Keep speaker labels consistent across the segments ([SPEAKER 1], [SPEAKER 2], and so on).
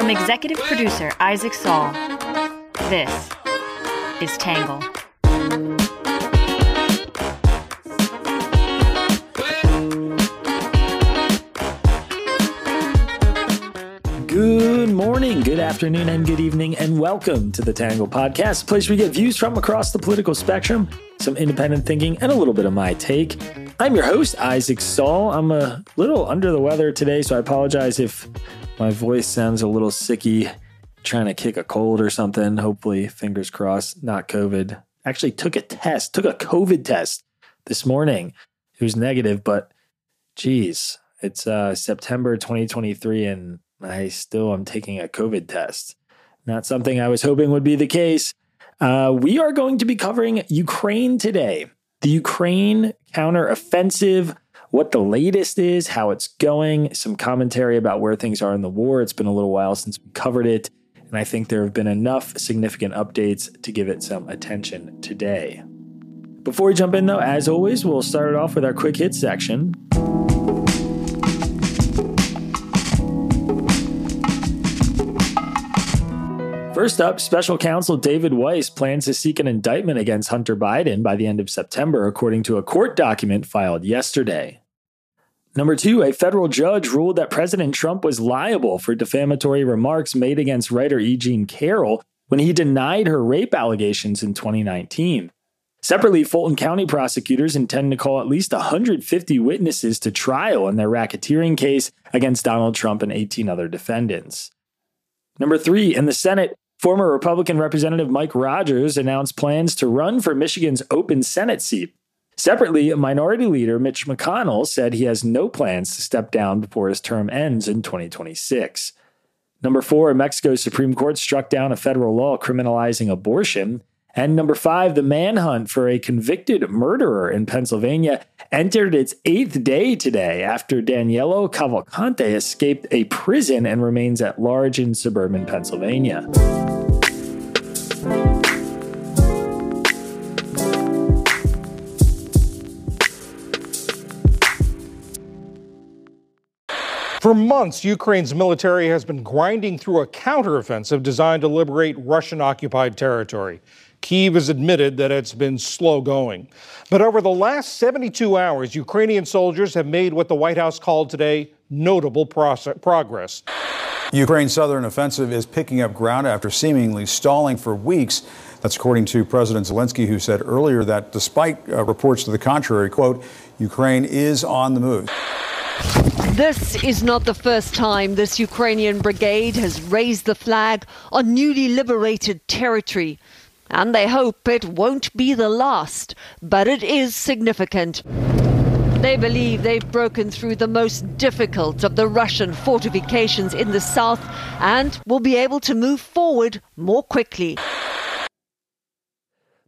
[SPEAKER 1] From executive producer Isaac Saul, this is Tangle.
[SPEAKER 2] Good morning, good afternoon, and good evening, and welcome to the Tangle Podcast, a place where we get views from across the political spectrum, some independent thinking, and a little bit of my take. I'm your host, Isaac Saul. I'm a little under the weather today, so I apologize if my voice sounds a little sicky, trying to kick a cold or something. Hopefully, fingers crossed, not COVID. Actually, took a test, took a COVID test this morning. It was negative, but geez, it's uh, September 2023, and I still am taking a COVID test. Not something I was hoping would be the case. Uh, we are going to be covering Ukraine today. The Ukraine counteroffensive, what the latest is, how it's going, some commentary about where things are in the war. It's been a little while since we covered it, and I think there have been enough significant updates to give it some attention today. Before we jump in, though, as always, we'll start it off with our quick hit section. First up, special counsel David Weiss plans to seek an indictment against Hunter Biden by the end of September, according to a court document filed yesterday. Number two, a federal judge ruled that President Trump was liable for defamatory remarks made against writer E. Jean Carroll when he denied her rape allegations in 2019. Separately, Fulton County prosecutors intend to call at least 150 witnesses to trial in their racketeering case against Donald Trump and 18 other defendants. Number three, in the Senate, former Republican Representative Mike Rogers announced plans to run for Michigan's open Senate seat. Separately, Minority Leader Mitch McConnell said he has no plans to step down before his term ends in 2026. Number four, Mexico's Supreme Court struck down a federal law criminalizing abortion. And number five, the manhunt for a convicted murderer in Pennsylvania entered its eighth day today after Danelo Cavalcante escaped a prison and remains at large in suburban Pennsylvania.
[SPEAKER 3] For months, Ukraine's military has been grinding through a counteroffensive designed to liberate Russian occupied territory. Kyiv has admitted that it's been slow going. But over the last 72 hours, Ukrainian soldiers have made what the White House called today notable progress.
[SPEAKER 4] Ukraine's southern offensive is picking up ground after seemingly stalling for weeks. That's according to President Zelensky, who said earlier that despite uh, reports to the contrary, quote, Ukraine is on the move.
[SPEAKER 5] This is not the first time this Ukrainian brigade has raised the flag on newly liberated territory. And they hope it won't be the last, but it is significant. They believe they've broken through the most difficult of the Russian fortifications in the south and will be able to move forward more quickly.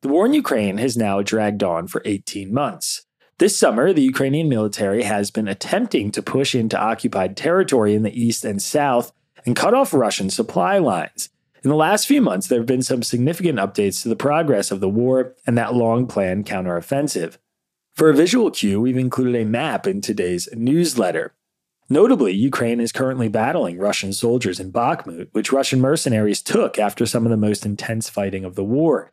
[SPEAKER 2] The war in Ukraine has now dragged on for 18 months. This summer, the Ukrainian military has been attempting to push into occupied territory in the east and south and cut off Russian supply lines. In the last few months, there have been some significant updates to the progress of the war and that long planned counteroffensive. For a visual cue, we've included a map in today's newsletter. Notably, Ukraine is currently battling Russian soldiers in Bakhmut, which Russian mercenaries took after some of the most intense fighting of the war.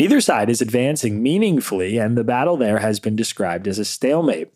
[SPEAKER 2] Neither side is advancing meaningfully, and the battle there has been described as a stalemate.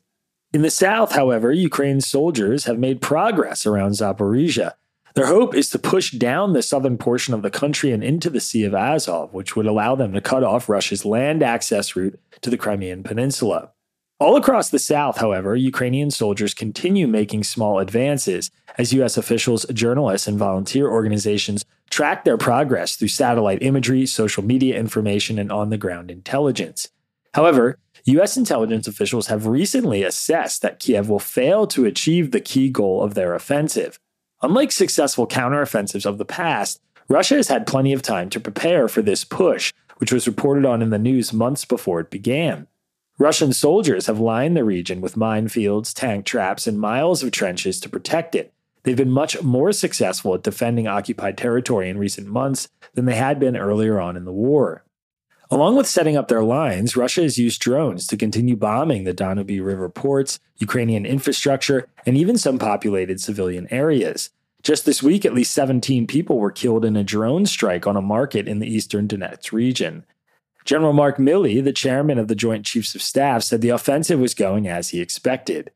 [SPEAKER 2] In the south, however, Ukraine's soldiers have made progress around Zaporizhia. Their hope is to push down the southern portion of the country and into the Sea of Azov, which would allow them to cut off Russia's land access route to the Crimean Peninsula. All across the south, however, Ukrainian soldiers continue making small advances as U.S. officials, journalists, and volunteer organizations track their progress through satellite imagery, social media information, and on the ground intelligence. However, U.S. intelligence officials have recently assessed that Kiev will fail to achieve the key goal of their offensive. Unlike successful counteroffensives of the past, Russia has had plenty of time to prepare for this push, which was reported on in the news months before it began. Russian soldiers have lined the region with minefields, tank traps, and miles of trenches to protect it. They've been much more successful at defending occupied territory in recent months than they had been earlier on in the war. Along with setting up their lines, Russia has used drones to continue bombing the Danube River ports, Ukrainian infrastructure, and even some populated civilian areas. Just this week, at least 17 people were killed in a drone strike on a market in the eastern Donetsk region. General Mark Milley, the chairman of the Joint Chiefs of Staff, said the offensive was going as he expected.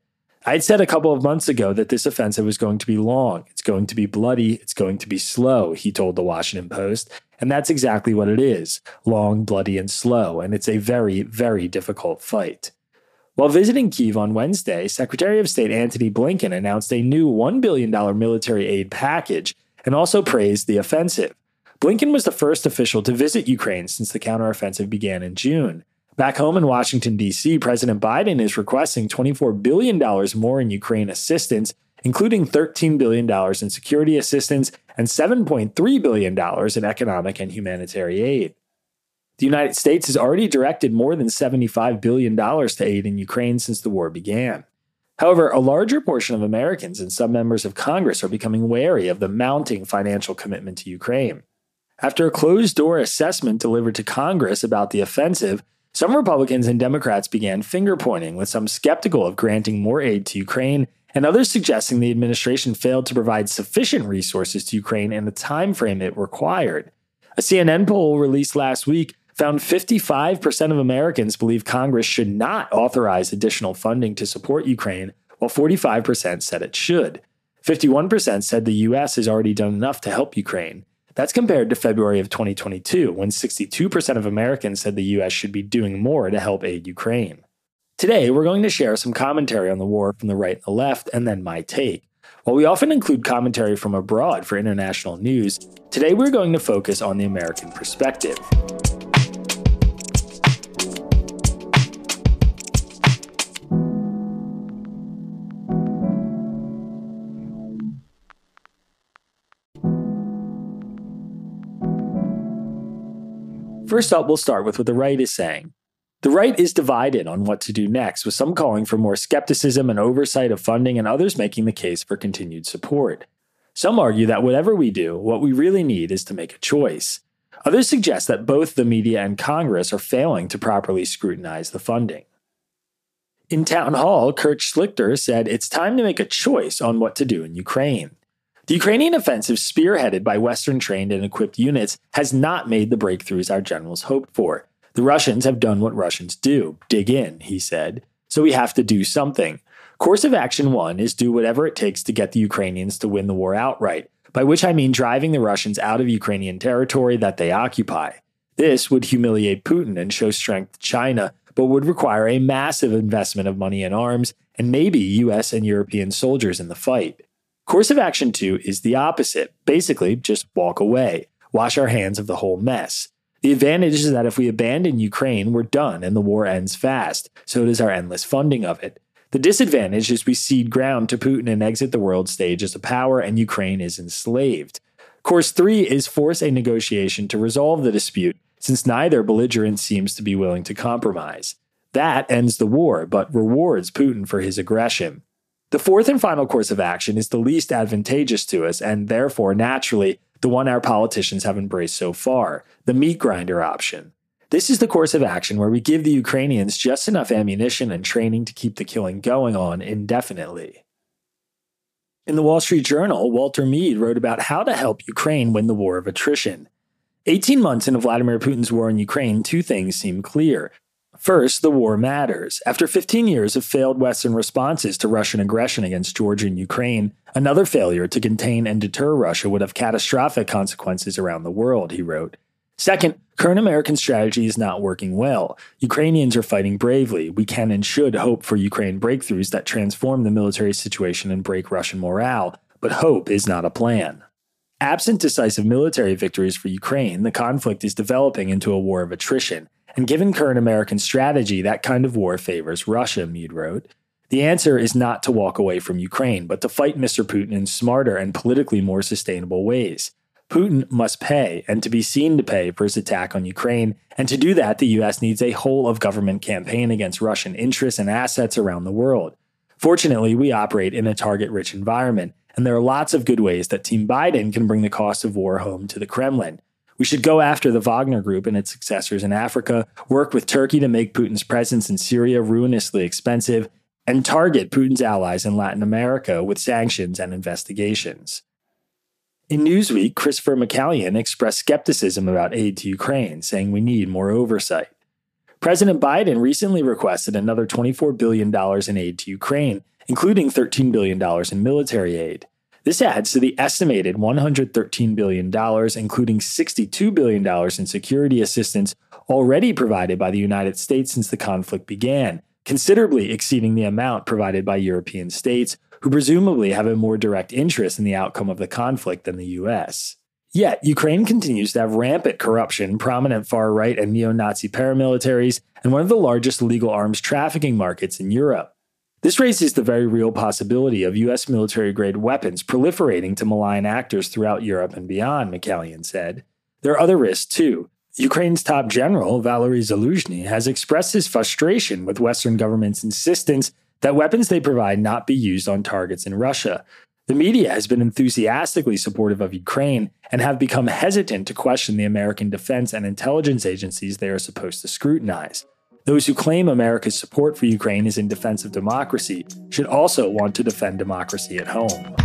[SPEAKER 2] I'd said a couple of months ago that this offensive was going to be long, it's going to be bloody, it's going to be slow, he told the Washington Post. And that's exactly what it is long, bloody, and slow. And it's a very, very difficult fight. While visiting Kiev on Wednesday, Secretary of State Antony Blinken announced a new $1 billion military aid package and also praised the offensive. Blinken was the first official to visit Ukraine since the counteroffensive began in June. Back home in Washington, D.C., President Biden is requesting $24 billion more in Ukraine assistance, including $13 billion in security assistance and $7.3 billion in economic and humanitarian aid. The United States has already directed more than $75 billion to aid in Ukraine since the war began. However, a larger portion of Americans and some members of Congress are becoming wary of the mounting financial commitment to Ukraine. After a closed door assessment delivered to Congress about the offensive, some Republicans and Democrats began finger pointing, with some skeptical of granting more aid to Ukraine and others suggesting the administration failed to provide sufficient resources to Ukraine in the time frame it required. A CNN poll released last week found 55% of Americans believe Congress should not authorize additional funding to support Ukraine, while 45% said it should. 51% said the US has already done enough to help Ukraine, that's compared to February of 2022, when 62% of Americans said the US should be doing more to help aid Ukraine. Today, we're going to share some commentary on the war from the right and the left, and then my take. While we often include commentary from abroad for international news, today we're going to focus on the American perspective. First up, we'll start with what the right is saying. The right is divided on what to do next, with some calling for more skepticism and oversight of funding, and others making the case for continued support. Some argue that whatever we do, what we really need is to make a choice. Others suggest that both the media and Congress are failing to properly scrutinize the funding. In Town Hall, Kurt Schlichter said it's time to make a choice on what to do in Ukraine. The Ukrainian offensive, spearheaded by Western trained and equipped units, has not made the breakthroughs our generals hoped for. The Russians have done what Russians do dig in, he said. So we have to do something. Course of action one is do whatever it takes to get the Ukrainians to win the war outright, by which I mean driving the Russians out of Ukrainian territory that they occupy. This would humiliate Putin and show strength to China, but would require a massive investment of money and arms, and maybe US and European soldiers in the fight. Course of action two is the opposite. Basically, just walk away, wash our hands of the whole mess. The advantage is that if we abandon Ukraine, we're done and the war ends fast. So does our endless funding of it. The disadvantage is we cede ground to Putin and exit the world stage as a power, and Ukraine is enslaved. Course three is force a negotiation to resolve the dispute, since neither belligerent seems to be willing to compromise. That ends the war, but rewards Putin for his aggression. The fourth and final course of action is the least advantageous to us, and therefore, naturally, the one our politicians have embraced so far the meat grinder option. This is the course of action where we give the Ukrainians just enough ammunition and training to keep the killing going on indefinitely. In the Wall Street Journal, Walter Mead wrote about how to help Ukraine win the war of attrition. 18 months into Vladimir Putin's war in Ukraine, two things seem clear. First, the war matters. After 15 years of failed Western responses to Russian aggression against Georgia and Ukraine, another failure to contain and deter Russia would have catastrophic consequences around the world, he wrote. Second, current American strategy is not working well. Ukrainians are fighting bravely. We can and should hope for Ukraine breakthroughs that transform the military situation and break Russian morale, but hope is not a plan. Absent decisive military victories for Ukraine, the conflict is developing into a war of attrition and given current American strategy, that kind of war favors Russia, Mead wrote. The answer is not to walk away from Ukraine, but to fight Mr. Putin in smarter and politically more sustainable ways. Putin must pay, and to be seen to pay for his attack on Ukraine. And to do that, the US needs a whole of government campaign against Russian interests and assets around the world. Fortunately, we operate in a target rich environment, and there are lots of good ways that Team Biden can bring the cost of war home to the Kremlin. We should go after the Wagner Group and its successors in Africa, work with Turkey to make Putin's presence in Syria ruinously expensive, and target Putin's allies in Latin America with sanctions and investigations. In Newsweek, Christopher McCallion expressed skepticism about aid to Ukraine, saying we need more oversight. President Biden recently requested another $24 billion in aid to Ukraine, including $13 billion in military aid. This adds to the estimated $113 billion, including $62 billion in security assistance already provided by the United States since the conflict began, considerably exceeding the amount provided by European states, who presumably have a more direct interest in the outcome of the conflict than the US. Yet, Ukraine continues to have rampant corruption, prominent far right and neo Nazi paramilitaries, and one of the largest legal arms trafficking markets in Europe. This raises the very real possibility of U.S. military grade weapons proliferating to malign actors throughout Europe and beyond, McCallion said. There are other risks, too. Ukraine's top general, Valery Zaluzhny, has expressed his frustration with Western governments' insistence that weapons they provide not be used on targets in Russia. The media has been enthusiastically supportive of Ukraine and have become hesitant to question the American defense and intelligence agencies they are supposed to scrutinize. Those who claim America's support for Ukraine is in defense of democracy should also want to defend democracy at home.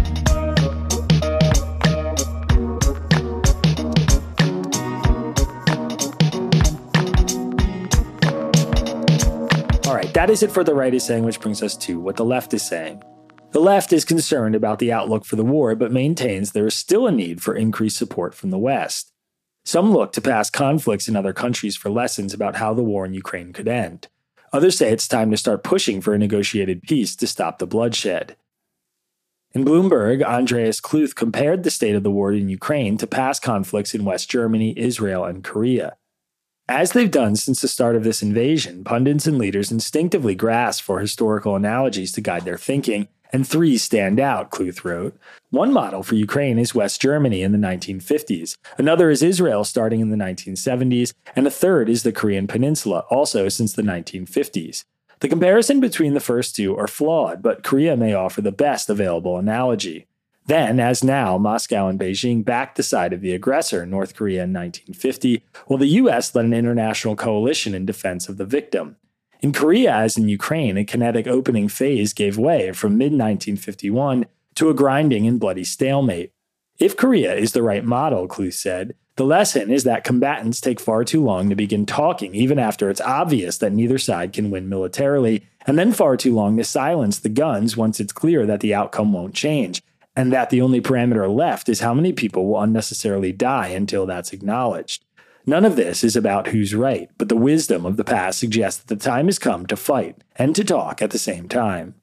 [SPEAKER 2] All right, that is it for the right is saying, which brings us to what the left is saying. The left is concerned about the outlook for the war, but maintains there is still a need for increased support from the West. Some look to past conflicts in other countries for lessons about how the war in Ukraine could end. Others say it's time to start pushing for a negotiated peace to stop the bloodshed. In Bloomberg, Andreas Kluth compared the state of the war in Ukraine to past conflicts in West Germany, Israel, and Korea. As they've done since the start of this invasion, pundits and leaders instinctively grasp for historical analogies to guide their thinking and three stand out, Kluth wrote. One model for Ukraine is West Germany in the 1950s, another is Israel starting in the 1970s, and a third is the Korean Peninsula, also since the 1950s. The comparison between the first two are flawed, but Korea may offer the best available analogy. Then, as now, Moscow and Beijing backed the side of the aggressor, North Korea in 1950, while the US led an international coalition in defense of the victim. In Korea, as in Ukraine, a kinetic opening phase gave way from mid 1951 to a grinding and bloody stalemate. If Korea is the right model, Kluth said, the lesson is that combatants take far too long to begin talking, even after it's obvious that neither side can win militarily, and then far too long to silence the guns once it's clear that the outcome won't change, and that the only parameter left is how many people will unnecessarily die until that's acknowledged. None of this is about who's right, but the wisdom of the past suggests that the time has come to fight and to talk at the same time.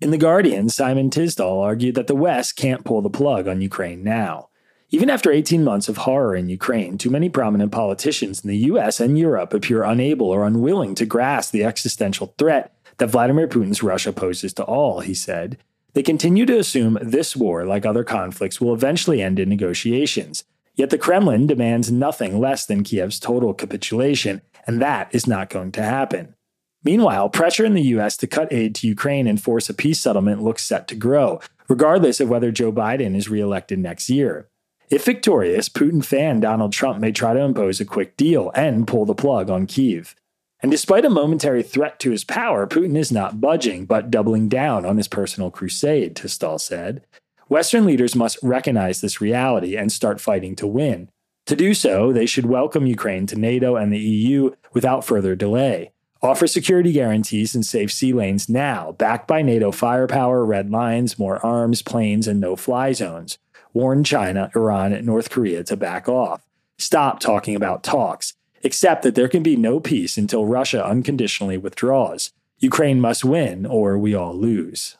[SPEAKER 2] In The Guardian, Simon Tisdall argued that the West can't pull the plug on Ukraine now. Even after 18 months of horror in Ukraine, too many prominent politicians in the US and Europe appear unable or unwilling to grasp the existential threat that Vladimir Putin's Russia poses to all, he said. They continue to assume this war, like other conflicts, will eventually end in negotiations, Yet the Kremlin demands nothing less than Kiev's total capitulation, and that is not going to happen. Meanwhile, pressure in the U.S. to cut aid to Ukraine and force a peace settlement looks set to grow, regardless of whether Joe Biden is reelected next year. If victorious, Putin fan Donald Trump may try to impose a quick deal and pull the plug on Kiev. And despite a momentary threat to his power, Putin is not budging, but doubling down on his personal crusade, Tisdall said. Western leaders must recognize this reality and start fighting to win. To do so, they should welcome Ukraine to NATO and the EU without further delay. Offer security guarantees and safe sea lanes now, backed by NATO firepower, red lines, more arms, planes, and no fly zones. Warn China, Iran, and North Korea to back off. Stop talking about talks. Accept that there can be no peace until Russia unconditionally withdraws. Ukraine must win, or we all lose.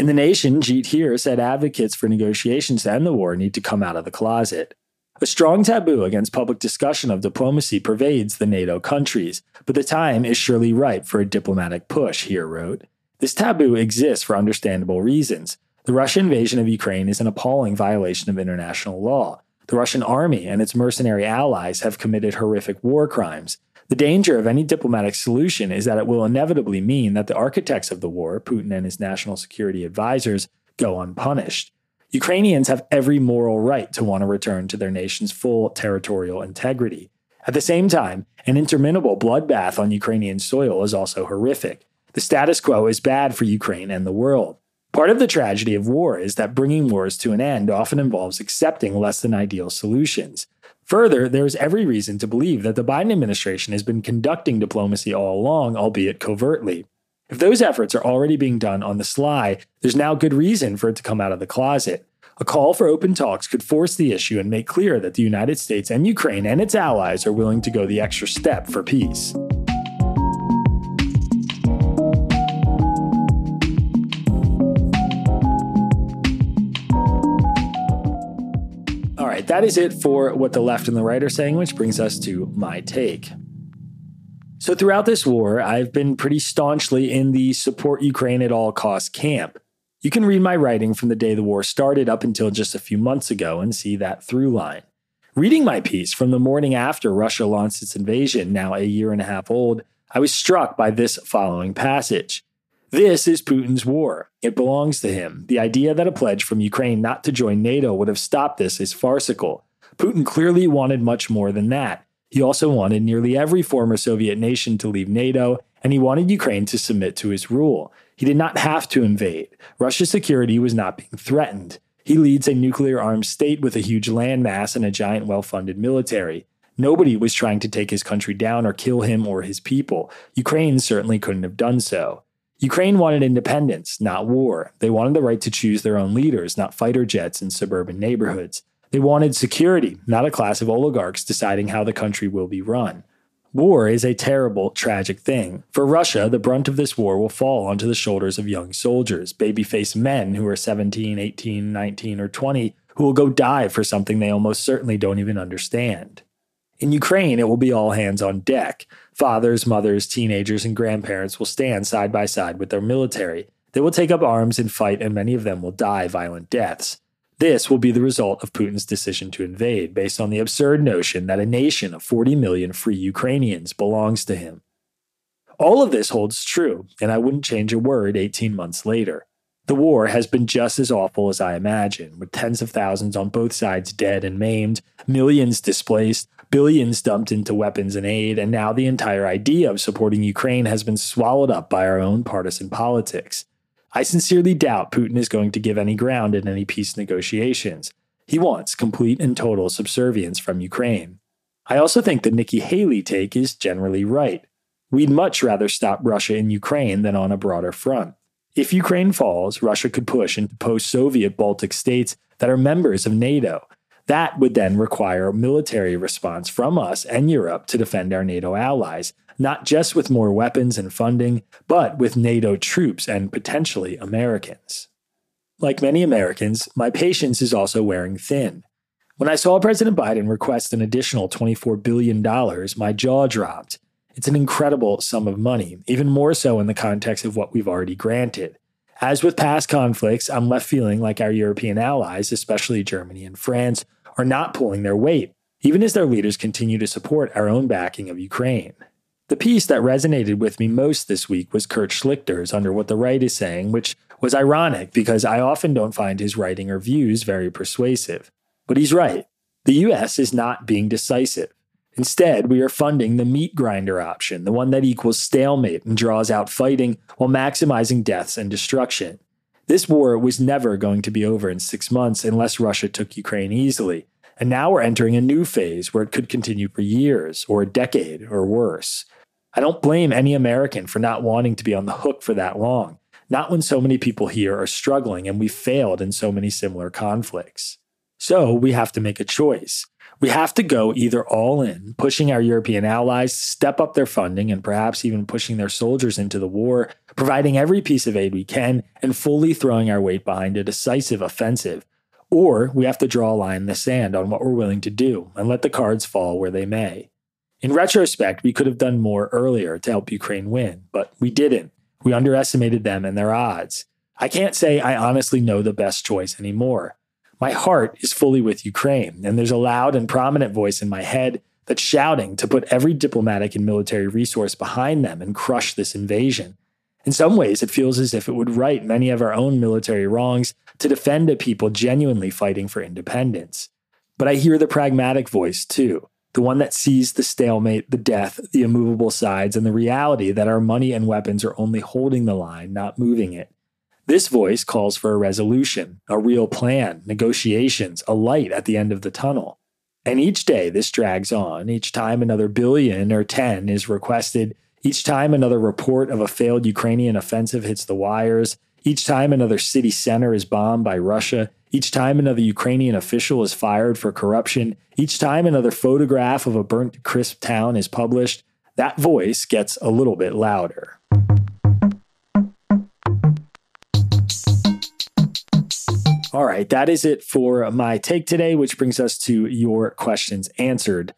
[SPEAKER 2] In the nation, Jeet Heer said advocates for negotiations to end the war need to come out of the closet. A strong taboo against public discussion of diplomacy pervades the NATO countries, but the time is surely ripe for a diplomatic push, Heer wrote. This taboo exists for understandable reasons. The Russian invasion of Ukraine is an appalling violation of international law. The Russian army and its mercenary allies have committed horrific war crimes. The danger of any diplomatic solution is that it will inevitably mean that the architects of the war, Putin and his national security advisors, go unpunished. Ukrainians have every moral right to want to return to their nation's full territorial integrity. At the same time, an interminable bloodbath on Ukrainian soil is also horrific. The status quo is bad for Ukraine and the world. Part of the tragedy of war is that bringing wars to an end often involves accepting less than ideal solutions. Further, there is every reason to believe that the Biden administration has been conducting diplomacy all along, albeit covertly. If those efforts are already being done on the sly, there's now good reason for it to come out of the closet. A call for open talks could force the issue and make clear that the United States and Ukraine and its allies are willing to go the extra step for peace. That is it for what the left and the right are saying, which brings us to my take. So, throughout this war, I've been pretty staunchly in the support Ukraine at all costs camp. You can read my writing from the day the war started up until just a few months ago and see that through line. Reading my piece from the morning after Russia launched its invasion, now a year and a half old, I was struck by this following passage. This is Putin's war. It belongs to him. The idea that a pledge from Ukraine not to join NATO would have stopped this is farcical. Putin clearly wanted much more than that. He also wanted nearly every former Soviet nation to leave NATO, and he wanted Ukraine to submit to his rule. He did not have to invade. Russia's security was not being threatened. He leads a nuclear armed state with a huge landmass and a giant well funded military. Nobody was trying to take his country down or kill him or his people. Ukraine certainly couldn't have done so. Ukraine wanted independence, not war. They wanted the right to choose their own leaders, not fighter jets in suburban neighborhoods. They wanted security, not a class of oligarchs deciding how the country will be run. War is a terrible, tragic thing. For Russia, the brunt of this war will fall onto the shoulders of young soldiers, baby faced men who are 17, 18, 19, or 20, who will go die for something they almost certainly don't even understand. In Ukraine, it will be all hands on deck. Fathers, mothers, teenagers, and grandparents will stand side by side with their military. They will take up arms and fight, and many of them will die violent deaths. This will be the result of Putin's decision to invade, based on the absurd notion that a nation of 40 million free Ukrainians belongs to him. All of this holds true, and I wouldn't change a word 18 months later. The war has been just as awful as I imagined, with tens of thousands on both sides dead and maimed, millions displaced, billions dumped into weapons and aid, and now the entire idea of supporting Ukraine has been swallowed up by our own partisan politics. I sincerely doubt Putin is going to give any ground in any peace negotiations. He wants complete and total subservience from Ukraine. I also think the Nikki Haley take is generally right. We'd much rather stop Russia in Ukraine than on a broader front. If Ukraine falls, Russia could push into post Soviet Baltic states that are members of NATO, that would then require a military response from us and Europe to defend our NATO allies, not just with more weapons and funding, but with NATO troops and potentially Americans. Like many Americans, my patience is also wearing thin. When I saw President Biden request an additional $24 billion, my jaw dropped. It's an incredible sum of money, even more so in the context of what we've already granted. As with past conflicts, I'm left feeling like our European allies, especially Germany and France, are not pulling their weight, even as their leaders continue to support our own backing of Ukraine. The piece that resonated with me most this week was Kurt Schlichter's Under What the Right is Saying, which was ironic because I often don't find his writing or views very persuasive. But he's right. The US is not being decisive. Instead, we are funding the meat grinder option, the one that equals stalemate and draws out fighting while maximizing deaths and destruction. This war was never going to be over in six months unless Russia took Ukraine easily. And now we're entering a new phase where it could continue for years or a decade or worse. I don't blame any American for not wanting to be on the hook for that long, not when so many people here are struggling and we've failed in so many similar conflicts. So we have to make a choice. We have to go either all in, pushing our European allies to step up their funding and perhaps even pushing their soldiers into the war, providing every piece of aid we can, and fully throwing our weight behind a decisive offensive. Or we have to draw a line in the sand on what we're willing to do and let the cards fall where they may. In retrospect, we could have done more earlier to help Ukraine win, but we didn't. We underestimated them and their odds. I can't say I honestly know the best choice anymore. My heart is fully with Ukraine, and there's a loud and prominent voice in my head that's shouting to put every diplomatic and military resource behind them and crush this invasion. In some ways, it feels as if it would right many of our own military wrongs to defend a people genuinely fighting for independence. But I hear the pragmatic voice too, the one that sees the stalemate, the death, the immovable sides, and the reality that our money and weapons are only holding the line, not moving it. This voice calls for a resolution, a real plan, negotiations, a light at the end of the tunnel. And each day this drags on. Each time another billion or 10 is requested. Each time another report of a failed Ukrainian offensive hits the wires. Each time another city center is bombed by Russia. Each time another Ukrainian official is fired for corruption. Each time another photograph of a burnt crisp town is published. That voice gets a little bit louder. All right, that is it for my take today, which brings us to your questions answered.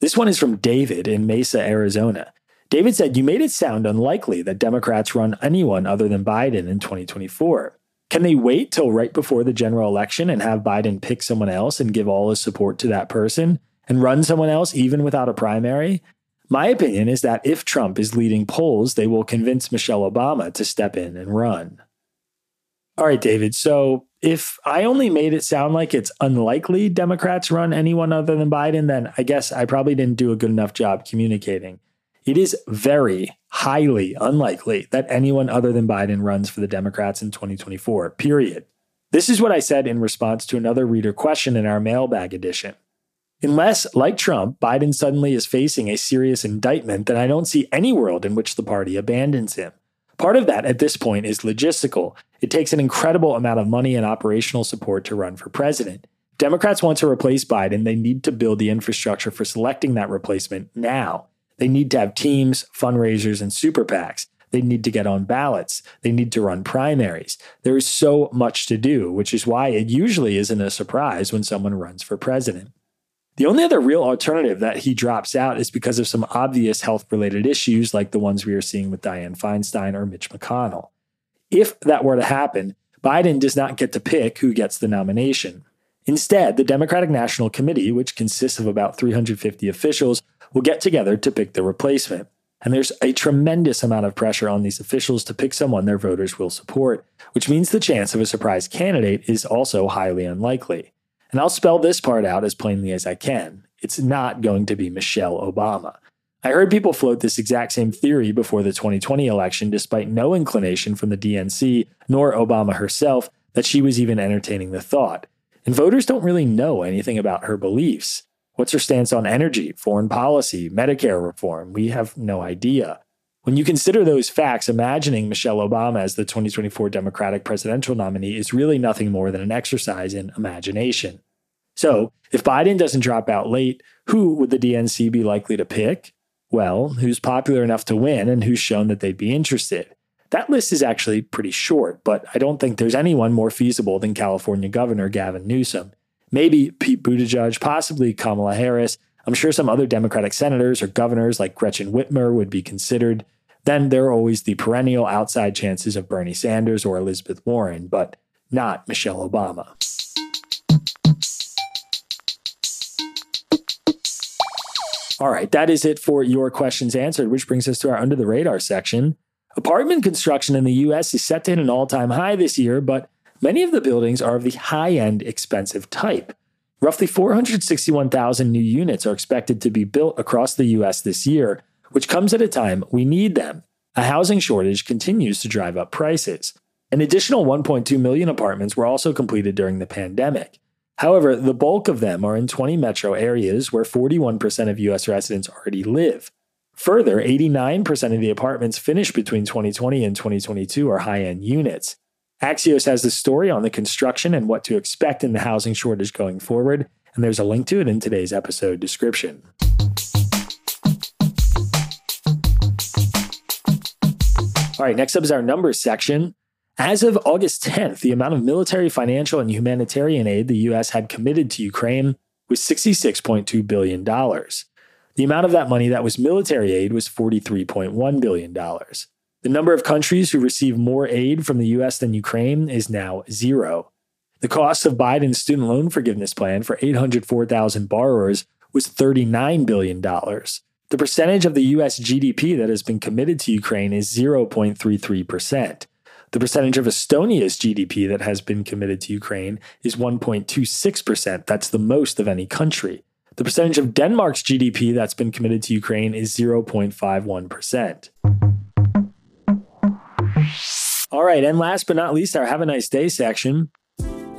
[SPEAKER 2] This one is from David in Mesa, Arizona. David said, You made it sound unlikely that Democrats run anyone other than Biden in 2024. Can they wait till right before the general election and have Biden pick someone else and give all his support to that person and run someone else even without a primary? My opinion is that if Trump is leading polls, they will convince Michelle Obama to step in and run. All right, David. So if I only made it sound like it's unlikely Democrats run anyone other than Biden, then I guess I probably didn't do a good enough job communicating. It is very highly unlikely that anyone other than Biden runs for the Democrats in 2024, period. This is what I said in response to another reader question in our mailbag edition. Unless, like Trump, Biden suddenly is facing a serious indictment, then I don't see any world in which the party abandons him. Part of that at this point is logistical. It takes an incredible amount of money and operational support to run for president. Democrats want to replace Biden, they need to build the infrastructure for selecting that replacement now. They need to have teams, fundraisers, and super PACs. They need to get on ballots. They need to run primaries. There is so much to do, which is why it usually isn't a surprise when someone runs for president. The only other real alternative that he drops out is because of some obvious health related issues like the ones we are seeing with Dianne Feinstein or Mitch McConnell. If that were to happen, Biden does not get to pick who gets the nomination. Instead, the Democratic National Committee, which consists of about 350 officials, will get together to pick the replacement. And there's a tremendous amount of pressure on these officials to pick someone their voters will support, which means the chance of a surprise candidate is also highly unlikely. And I'll spell this part out as plainly as I can. It's not going to be Michelle Obama. I heard people float this exact same theory before the 2020 election, despite no inclination from the DNC nor Obama herself that she was even entertaining the thought. And voters don't really know anything about her beliefs. What's her stance on energy, foreign policy, Medicare reform? We have no idea. When you consider those facts, imagining Michelle Obama as the 2024 Democratic presidential nominee is really nothing more than an exercise in imagination. So, if Biden doesn't drop out late, who would the DNC be likely to pick? Well, who's popular enough to win and who's shown that they'd be interested? That list is actually pretty short, but I don't think there's anyone more feasible than California Governor Gavin Newsom. Maybe Pete Buttigieg, possibly Kamala Harris. I'm sure some other Democratic senators or governors like Gretchen Whitmer would be considered. Then there are always the perennial outside chances of Bernie Sanders or Elizabeth Warren, but not Michelle Obama. All right, that is it for your questions answered, which brings us to our under the radar section. Apartment construction in the US is set to hit an all time high this year, but many of the buildings are of the high end, expensive type. Roughly 461,000 new units are expected to be built across the US this year, which comes at a time we need them. A housing shortage continues to drive up prices. An additional 1.2 million apartments were also completed during the pandemic. However, the bulk of them are in 20 metro areas where 41% of US residents already live. Further, 89% of the apartments finished between 2020 and 2022 are high end units. Axios has the story on the construction and what to expect in the housing shortage going forward, and there's a link to it in today's episode description. All right, next up is our numbers section. As of August 10th, the amount of military, financial, and humanitarian aid the U.S. had committed to Ukraine was $66.2 billion. The amount of that money that was military aid was $43.1 billion. The number of countries who receive more aid from the U.S. than Ukraine is now zero. The cost of Biden's student loan forgiveness plan for 804,000 borrowers was $39 billion. The percentage of the US GDP that has been committed to Ukraine is 0.33%. The percentage of Estonia's GDP that has been committed to Ukraine is 1.26%. That's the most of any country. The percentage of Denmark's GDP that's been committed to Ukraine is 0.51%. All right, and last but not least, our Have a Nice Day section.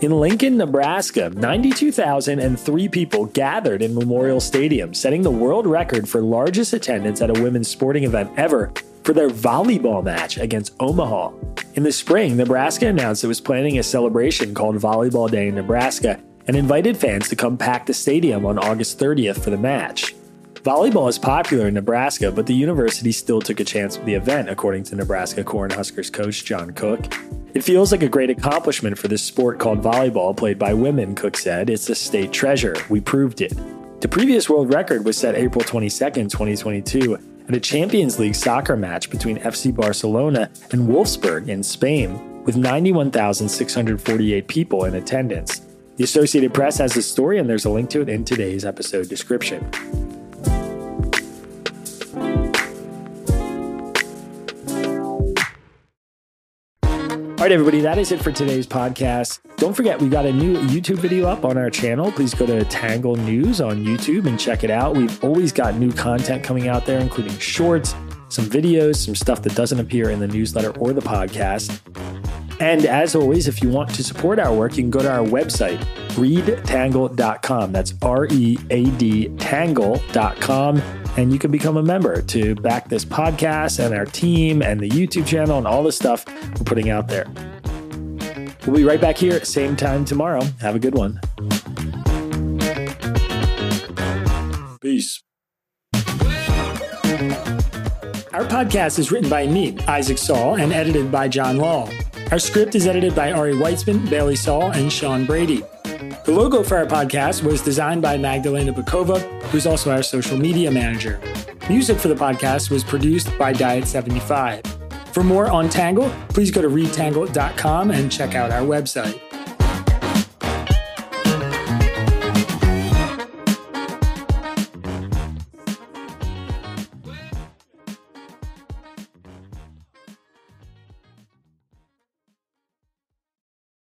[SPEAKER 2] In Lincoln, Nebraska, 92,003 people gathered in Memorial Stadium, setting the world record for largest attendance at a women's sporting event ever for their volleyball match against Omaha. In the spring, Nebraska announced it was planning a celebration called Volleyball Day in Nebraska and invited fans to come pack the stadium on August 30th for the match. Volleyball is popular in Nebraska, but the university still took a chance with the event, according to Nebraska Cornhuskers coach John Cook. It feels like a great accomplishment for this sport called volleyball, played by women, Cook said. It's a state treasure. We proved it. The previous world record was set April 22, 2022, at a Champions League soccer match between FC Barcelona and Wolfsburg in Spain, with 91,648 people in attendance. The Associated Press has the story, and there's a link to it in today's episode description. Right, everybody, that is it for today's podcast. Don't forget, we got a new YouTube video up on our channel. Please go to Tangle News on YouTube and check it out. We've always got new content coming out there, including shorts, some videos, some stuff that doesn't appear in the newsletter or the podcast. And as always, if you want to support our work, you can go to our website, readtangle.com. That's R E A D tangle.com. And you can become a member to back this podcast and our team and the YouTube channel and all the stuff we're putting out there. We'll be right back here, same time tomorrow. Have a good one. Peace. Our podcast is written by me, Isaac Saul, and edited by Jon Lall. Our script is edited by Ari Weitzman, Bailey Saul, and Sean Brady. The logo for our podcast was designed by Magdalena Bokowa, who's also our social media manager. Music for the podcast was produced by Diet75. For more on Tangle, please go to readtangle.com and check out our website.